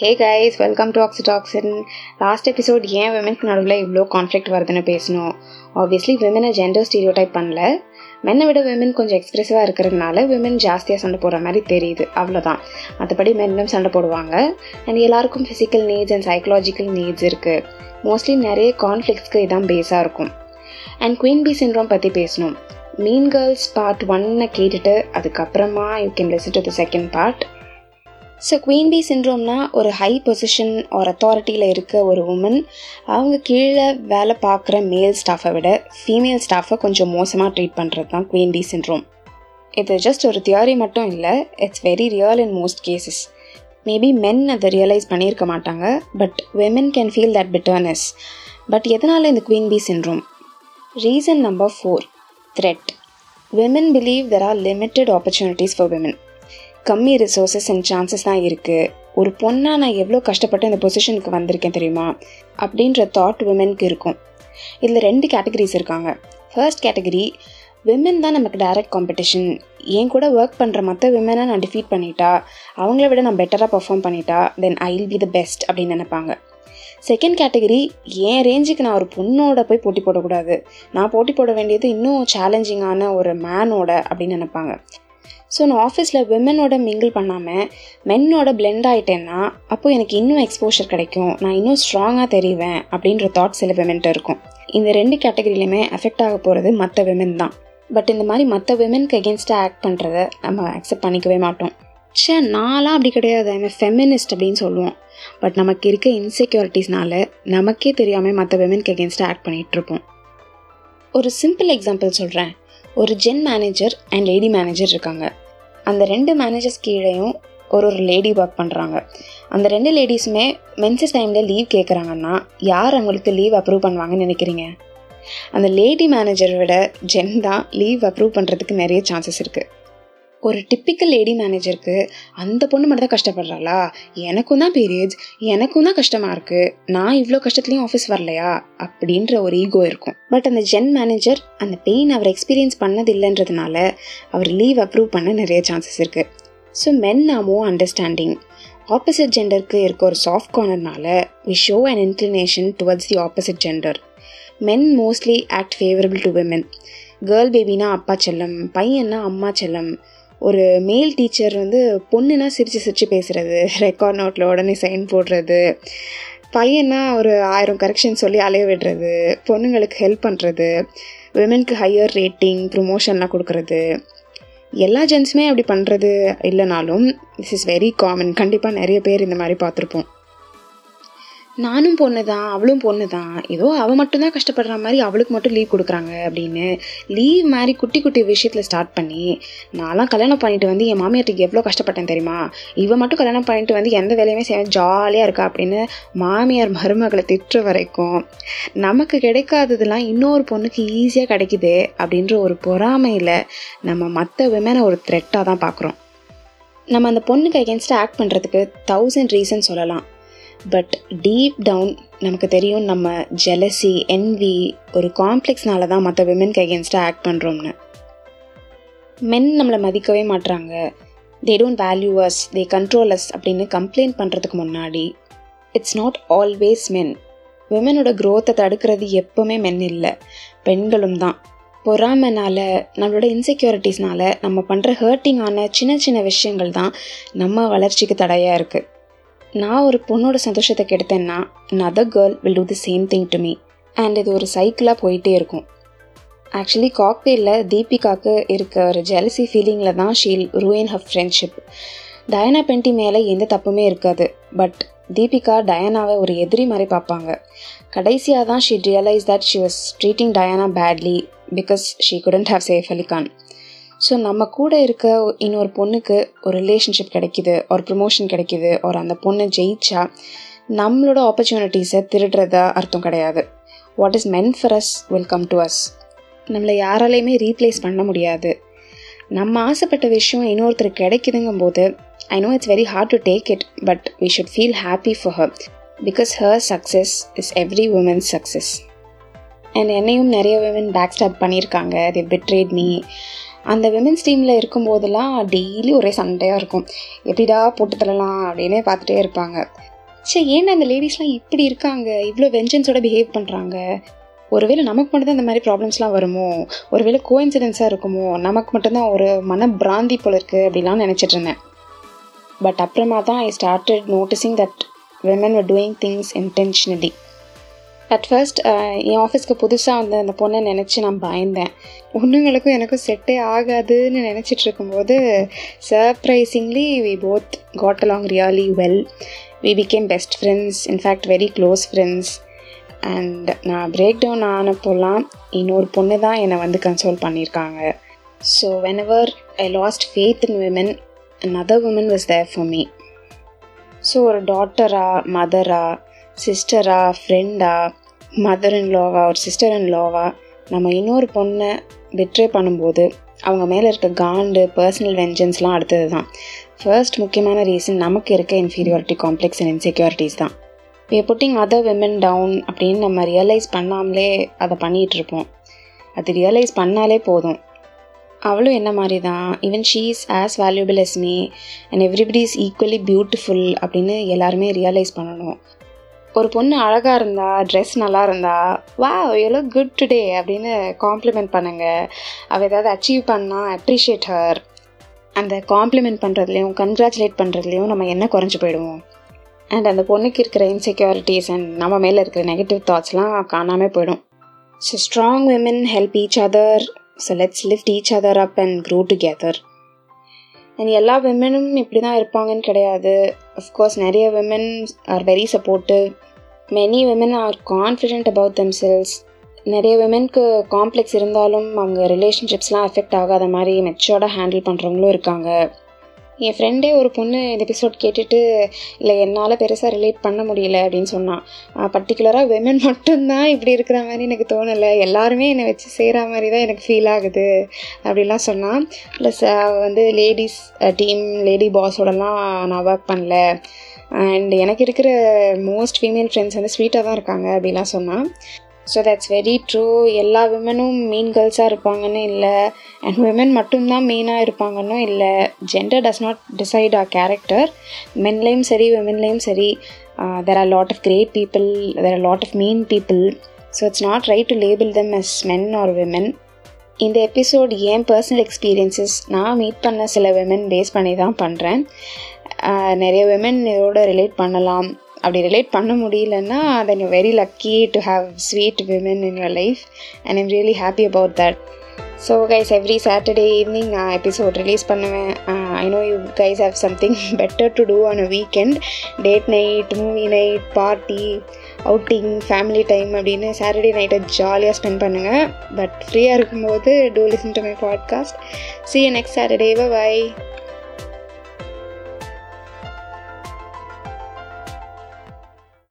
Hey guys welcome to Oxytocin last episode ஏன் விமனுக்கு நடுவில் இவ்வளோ கான்ஃப்ளிக்ட் வருதுன்னு பேசணும் ஆப்வியஸ்லி விமனை ஜெண்டர் ஸ்டீரியோ டைப் பண்ணல. மென்னை விட விமன் கொஞ்சம் எக்ஸ்ப்ரெசிவாக இருக்கிறதுனால விமன் ஜாஸ்தியாக சண்டை போடுற மாதிரி தெரியுது. அவ்வளோதான் மற்றபடி மென்னும் சண்டை போடுவாங்க. அண்ட் எல்லாருக்கும் physical needs and psychological needs இருக்குது மோஸ்ட்லி நிறைய கான்ஃப்ளிக்ஸ்க்கு இதான் பேஸாக இருக்கும். அண்ட் குவீன் பி சின்ரோம் பற்றி பேசணும் மீன் கேர்ள்ஸ் பார்ட் ஒன்னை கேட்டுட்டு அதுக்கப்புறமா you can listen to the second part so queen bee சின்ரோம்னா ஒரு ஹை பொசிஷன் ஒரு அத்தாரிட்டியில் இருக்க ஒரு உமன் அவங்க கீழே வேலை பார்க்குற மேல் ஸ்டாஃபை விட ஃபீமேல் ஸ்டாஃபை கொஞ்சம் மோசமாக ட்ரீட் பண்ணுறது தான் குவீன் பி சின்ரோம் இது ஜஸ்ட் ஒரு தியரி மட்டும் இல்லை it's very real in most cases maybe men அதை ரியலைஸ் பண்ணியிருக்க மாட்டாங்க but women can feel that bitterness but எதனால் இந்த queen bee syndrome reason number four threat women believe there are limited opportunities for women கம்மி resources and chances தான் இருக்குது ஒரு பொண்ணாக நான் எவ்வளோ கஷ்டப்பட்டு இந்த பொசிஷனுக்கு வந்திருக்கேன் தெரியுமா? அப்படின்ற தாட் விமென்க்கு இருக்கும். இதில் ரெண்டு கேட்டகரிஸ் இருக்காங்க. ஃபர்ஸ்ட் கேட்டகரி விமன் தான் நமக்கு டைரக்ட் காம்படிஷன் என் கூட ஒர்க் பண்ணுற மற்ற விமனை நான் டிஃபீட் பண்ணிட்டா அவங்கள விட நான் பெட்டராக பர்ஃபார்ம் பண்ணிட்டா then I will be the best அப்படின்னு நினைப்பாங்க. செகண்ட் கேட்டகரி என் ரேஞ்சுக்கு நான் ஒரு பொண்ணோட போய் போட்டி போடக்கூடாது. நான் போட்டி போட வேண்டியது இன்னும் சேலஞ்சிங்கான ஒரு மேனோட அப்படின்னு நினைப்பாங்க. ஸோ நான் ஆஃபீஸில் விமனோட மிங்கிள் பண்ணாமல் மென்னோட பிளெண்ட் ஆகிட்டேன்னா அப்போது எனக்கு இன்னும் எக்ஸ்போஷர் கிடைக்கும். நான் இன்னும் ஸ்ட்ராங்காக தெரிவேன் அப்படின்ற தாட் சில விமென்ட்டு இருக்கும். இந்த ரெண்டு கேட்டகரியிலுமே அஃபெக்ட் ஆக போகிறது மற்ற விமன் தான். பட் இந்த மாதிரி மற்ற விமென்க்கு அகேன்ஸ்டாக ஆக்ட் பண்ணுறத நம்ம அக்செப்ட் பண்ணிக்கவே மாட்டோம். சே நான்லாம் அப்படி கிடையாது. ஐம் ஃபெமினிஸ்ட் அப்படின்னு சொல்லுவோம். பட் நமக்கு இருக்க இன்செக்யூரிட்டிஸ்னால நமக்கே தெரியாமல் மற்ற விமென்க்கு அகேன்ஸ்டாக ஆக்ட் பண்ணிகிட்ருப்போம் ஒரு சிம்பிள் எக்ஸாம்பிள் சொல்கிறேன் ஒரு gent manager and lady manager இருக்காங்க. அந்த ரெண்டு மேனேஜர்ஸ் கீழேயும் ஒரு ஒரு லேடி ஒர்க் பண்ணுறாங்க அந்த ரெண்டு லேடிஸுமே மென்சஸ் டைமில் லீவ் கேட்குறாங்கன்னா யார் அவங்களுக்கு லீவ் அப்ரூவ் பண்ணுவாங்கன்னு நினைக்கிறீங்க? அந்த லேடி மேனேஜரை விட ஜென் தான் லீவ் அப்ரூவ் பண்ணுறதுக்கு நிறைய சான்சஸ் இருக்குது ஒரு டிப்பிக்கல் லேடி மேனேஜருக்கு அந்த பொண்ணு மட்டும் தான் கஷ்டப்படுறாளா? எனக்கும் தான் பீரியட்ஸ் எனக்கும் தான் கஷ்டமாக இருக்குது நான் இவ்வளோ கஷ்டத்துலேயும் ஆஃபீஸ் வரலையா? அப்படின்ற ஒரு ஈகோ இருக்கும். பட் அந்த ஜென் மேனேஜர் அந்த பெயின் அவர் எக்ஸ்பீரியன்ஸ் பண்ணது இல்லைன்றதுனால அவர் லீவ் அப்ரூவ் பண்ண நிறைய சான்சஸ் இருக்குது ஸோ மென் ஆமோ அண்டர்ஸ்டாண்டிங் ஆப்போசிட் ஜெண்டருக்கு இருக்க ஒரு soft கார்னர்னால we show and inclination towards the opposite gender men mostly act favourable to women girl பேபினா அப்பா செல்லம் பையன்னா அம்மா செல்லம். ஒரு மேல் டீச்சர் வந்து பொண்ணுனா சிரித்து சிரித்து பேசுகிறது ரெக்கார்ட் நோட்டில் உடனே சைன் போடுறது பையனா ஒரு ஆயிரம் கரெக்ஷன் சொல்லி அலைய விடுறது பொண்ணுங்களுக்கு ஹெல்ப் பண்ணுறது விமென்க்கு ஹையர் ரேட்டிங் ப்ரொமோஷன்லாம் கொடுக்குறது. எல்லா ஜென்ஸுமே அப்படி பண்ணுறது இல்லைனாலும் திஸ் இஸ் வெரி காமன் கண்டிப்பாக நிறைய பேர் இந்த மாதிரி பார்த்துருப்போம். நானும் பொண்ணு தான் அவளும் பொண்ணு தான் ஏதோ அவள் மட்டும்தான் கஷ்டப்படுற மாதிரி அவளுக்கு மட்டும் லீவ் கொடுக்குறாங்க அப்படின்னு லீவ் மாதிரி குட்டி குட்டி விஷயத்தில் ஸ்டார்ட் பண்ணி நான்லாம் கல்யாணம் பண்ணிட்டு வந்து என் மாமியார்ட்டுக்கு எவ்வளோ கஷ்டப்பட்டேன் தெரியுமா? இவன் மட்டும் கல்யாணம் பண்ணிட்டு வந்து எந்த வேலையுமே செய்ய ஜாலியாக இருக்கா அப்படின்னு மாமியார் மருமகளை திட்டுற வரைக்கும் நமக்கு கிடைக்காததெல்லாம் இன்னொரு பொண்ணுக்கு ஈஸியாக கிடைக்குது அப்படின்ற ஒரு பொறாமையில் நம்ம மற்ற விமனை ஒரு த்ரெட்டாக தான் பார்க்குறோம். நம்ம அந்த பொண்ணுக்கு அகேன்ஸ்டாக ஆக்ட் பண்ணுறதுக்கு தௌசண்ட் ரீசன் சொல்லலாம். பட் டீப் டவுன் நமக்கு தெரியும் நம்ம ஜெலசி என்வி ஒரு காம்ப்ளெக்ஸ்னால தான் மற்ற விமென்க்கு அகேன்ஸ்டாக ஆக்ட் பண்ணுறோம்னு மென் நம்மளை மதிக்கவே மாட்டுறாங்க they don't value us they control us அப்படின்னு கம்ப்ளைண்ட் பண்ணுறதுக்கு முன்னாடி இட்ஸ் நாட் ஆல்வேஸ் மென் விமனோட க்ரோத்தை தடுக்கிறது எப்போவுமே மென் இல்லை. பெண்களும் தான் பொறாமைனால நம்மளோட இன்செக்யூரிட்டிஸ்னால நம்ம பண்ணுற ஹர்ட்டிங்கான சின்ன சின்ன விஷயங்கள் தான் நம்ம வளர்ச்சிக்கு தடையாக இருக்குது நான் ஒரு பொண்ணோட சந்தோஷத்தை கெடுத்தேன்னா another girl will do the same thing to me and இது ஒரு சைக்கிளாக போயிட்டே இருக்கும். ஆக்சுவலி காக்டெயிலில் தீபிகாவுக்கு இருக்க ஒரு ஜெலசி ஃபீலிங்கில் தான் she'll ruin her friendship Diana Penty மேலே எந்த தப்புமே இருக்காது. பட் தீபிகா டயானாவை ஒரு எதிரி மாதிரி பார்ப்பாங்க. கடைசியாக தான் she realise that she was treating Diana badly because she couldn't have Saif Ali Khan so நம்ம கூட இருக்க இன்னொரு பொண்ணுக்கு ஒரு ரிலேஷன்ஷிப் கிடைக்கிது ஒரு ப்ரொமோஷன் கிடைக்கிது ஒரு அந்த பொண்ணு ஜெயிச்சா நம்மளோட ஆப்பர்ச்சுனிட்டிஸை திருடுறதா அர்த்தம் கிடையாது. What is meant for us will come to us நம்மளை யாராலையுமே ரீப்ளேஸ் பண்ண முடியாது. நம்ம ஆசைப்பட்ட விஷயம் இன்னொருத்தர் கிடைக்குதுங்கும் போது I know it's very hard to take it but we should feel happy for her because her success is every woman's success and என்னையும் நிறைய விமன் பேக் ஸ்டாப் பண்ணியிருக்காங்க. தி பிட்ரேட் மீ அந்த விமென்ஸ் டீமில் இருக்கும்போதெல்லாம் டெய்லி ஒரே சண்டையாக இருக்கும். எப்படிடா போட்டு தள்ளலாம் அப்படின்னே பார்த்துட்டே இருப்பாங்க. சரி ஏன்னா அந்த லேடிஸ்லாம் இப்படி இருக்காங்க இவ்வளோ வெஞ்சன்ஸோட பிஹேவ் பண்ணுறாங்க ஒருவேளை நமக்கு மட்டும்தான் இந்த மாதிரி ப்ராப்ளம்ஸ்லாம் வருமோ? ஒருவேளை கோயின்சிடென்ஸாக இருக்குமோ? நமக்கு மட்டும்தான் ஒரு மன பிராந்தி போல இருக்குது அப்படிலாம் நினச்சிட்டு இருந்தேன். பட் அப்புறமா தான் I started noticing that women are doing things intentionally at first uh, என் ஆஃபீஸ்க்கு புதுசாக வந்த அந்த பொண்ணை நினச்சி நான் பயந்தேன். ஒன்றுங்களுக்கும் எனக்கும் செட்டே ஆகாதுன்னு நினச்சிட்டு இருக்கும்போது surprisingly we both got along really well we became best friends in fact very close friends and நான் பிரேக் டவுன் ஆனப்போலாம் இன்னொரு பொண்ணு தான் என்னை வந்து கன்சோல் பண்ணியிருக்காங்க. So whenever I lost faith in women another woman was there for me. So ஒரு டாட்டரா மதரா சிஸ்டரா ஃப்ரெண்டா மதர் இன் லோவா ஒரு சிஸ்டர் இன் லோவா நம்ம இன்னொரு பொண்ணை பெட்ரே பண்ணும்போது அவங்க மேலே இருக்க காண்டு பர்சனல் வெஞ்சன்ஸ்லாம் அடுத்தது தான் ஃபர்ஸ்ட் முக்கியமான ரீசன் நமக்கு இருக்க இன்ஃபீரியாரிட்டி காம்ப்ளெக்ஸ் அண்ட் இன்செக்யூரிட்டிஸ் தான். We putting other women down அப்படின்னு நம்ம ரியலைஸ் பண்ணாமலே அதை பண்ணிகிட்டு இருப்போம். அது ரியலைஸ் பண்ணாலே போதும். அவளும் என்ன மாதிரி தான் even she is as valuable as me and everybody is equally beautiful அப்படின்னு எல்லாருமே ரியலைஸ் பண்ணணும். ஒரு பொண்ணு அழகாக இருந்தா ட்ரெஸ் நல்லா இருந்தா வா எவ்வளோ குட் டுடே அப்படின்னு காம்ப்ளிமெண்ட் பண்ணுங்கள் அவள் ஏதாவது அச்சீவ் பண்ணால் அப்ரிஷியேட் ஹர் அந்த காம்ப்ளிமெண்ட் பண்ணுறதுலையும் கங்க்ராச்சுலேட் பண்ணுறதுலையும் நம்ம என்ன குறைஞ்சி போயிடுவோம். அண்ட் அந்த பொண்ணுக்கு இருக்கிற இன்செக்யூரிட்டிஸ் அண்ட் நம்ம மேலே இருக்கிற நெகட்டிவ் தாட்ஸ்லாம் காணாமல் போயிடும். So strong women help each other so let's lift each other up and grow together and எல்லா விமனும் இப்படி தான் இருப்பாங்கன்னு கிடையாது. அஃப்கோர்ஸ் நிறைய women are very supportive many women are confident about themselves நிறைய விமென்க்கு காம்ப்ளெக்ஸ் இருந்தாலும் அவங்க ரிலேஷன்ஷிப்ஸ்லாம் அஃபெக்ட் ஆகாத மாதிரி மெச்சோர்டாக ஹேண்டில் பண்ணுறவங்களும் இருக்காங்க. என் ஃப்ரெண்டே ஒரு பொண்ணு இந்த எபிசோட் கேட்டுட்டு இல்லை என்னால் பெருசாக ரிலேட் பண்ண முடியல அப்படின்னு சொன்னான் பர்டிகுலராக விமன் மட்டும்தான் இப்படி இருக்கிற மாதிரி எனக்கு தோணலை. எல்லாருமே என்னை வச்சு செய்கிற மாதிரி தான் எனக்கு ஃபீல் ஆகுது அப்படிலாம் சொன்னான் ப்ளஸ் வந்து லேடிஸ் டீம் லேடி பாஸோடலாம் நான் ஒர்க் பண்ணல. அண்ட் எனக்கு இருக்கிற மோஸ்ட் ஃபீமேல் ஃப்ரெண்ட்ஸ் வந்து ஸ்வீட்டாக தான் இருக்காங்க அப்படிலாம் சொன்னான் ஸோ தட்ஸ் வெரி ட்ரூ எல்லா விமனும் மீன் கேர்ள்ஸாக இருப்பாங்கன்னு இல்லை. அண்ட் விமன் மட்டும்தான் மெயினாக இருப்பாங்கன்னும் இல்லை. Gender does not decide our character மென்லேயும் சரி விமன்லேயும் சரி. There are lot of great people there are lot of mean people so it's not right to label them as men or women இந்த episode ஏன் personal experiences நான் meet பண்ண சில women base பண்ணி தான் பண்ணுறேன் நிறைய விமன் இதோட ரிலேட் பண்ணலாம். அப்படி ரிலேட் பண்ண முடியலன்னா then you very lucky to have sweet women in your life and I'm really happy about that so guys every Saturday evening நான் எபிசோட் ரிலீஸ் பண்ணுவேன். I know you guys have something better to do on a weekend date night movie night party outing family time அப்படின்னு Saturday நைட்டை ஜாலியாக spend பண்ணுங்கள் but ஃப்ரீயாக இருக்கும்போது do listen to my podcast see next Saturday bye